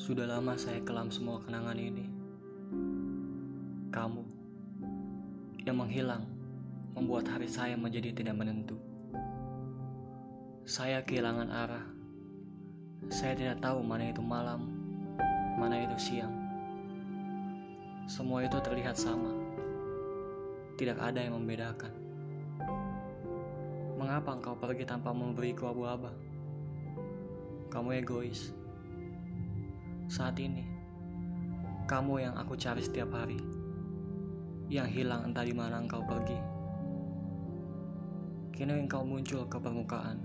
Sudah lama saya kelam semua kenangan ini. Kamu yang menghilang membuat hari saya menjadi tidak menentu. Saya kehilangan arah. Saya tidak tahu mana itu malam, mana itu siang. Semua itu terlihat sama. Tidak ada yang membedakan. Mengapa engkau pergi tanpa memberiku abu-aba? Kamu egois. Saat ini, kamu yang aku cari setiap hari, yang hilang entah di mana engkau pergi. Kini engkau muncul ke permukaan,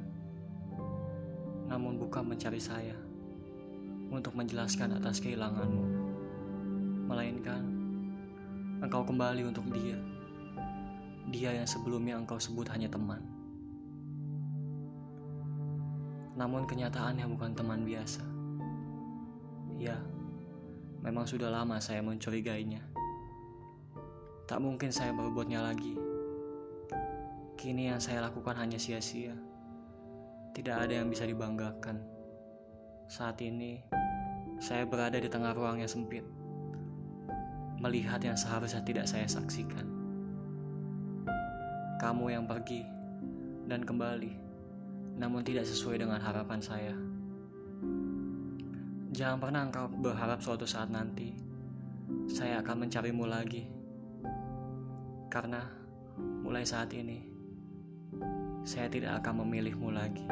namun bukan mencari saya untuk menjelaskan atas kehilanganmu, melainkan engkau kembali untuk dia, dia yang sebelumnya engkau sebut hanya teman. Namun kenyataannya bukan teman biasa Ya, memang sudah lama saya mencurigainya. Tak mungkin saya berbuatnya lagi. Kini yang saya lakukan hanya sia-sia. Tidak ada yang bisa dibanggakan. Saat ini, saya berada di tengah ruang yang sempit. Melihat yang seharusnya tidak saya saksikan. Kamu yang pergi dan kembali, namun tidak sesuai dengan harapan saya. Jangan pernah engkau berharap suatu saat nanti saya akan mencarimu lagi. Karena mulai saat ini saya tidak akan memilihmu lagi.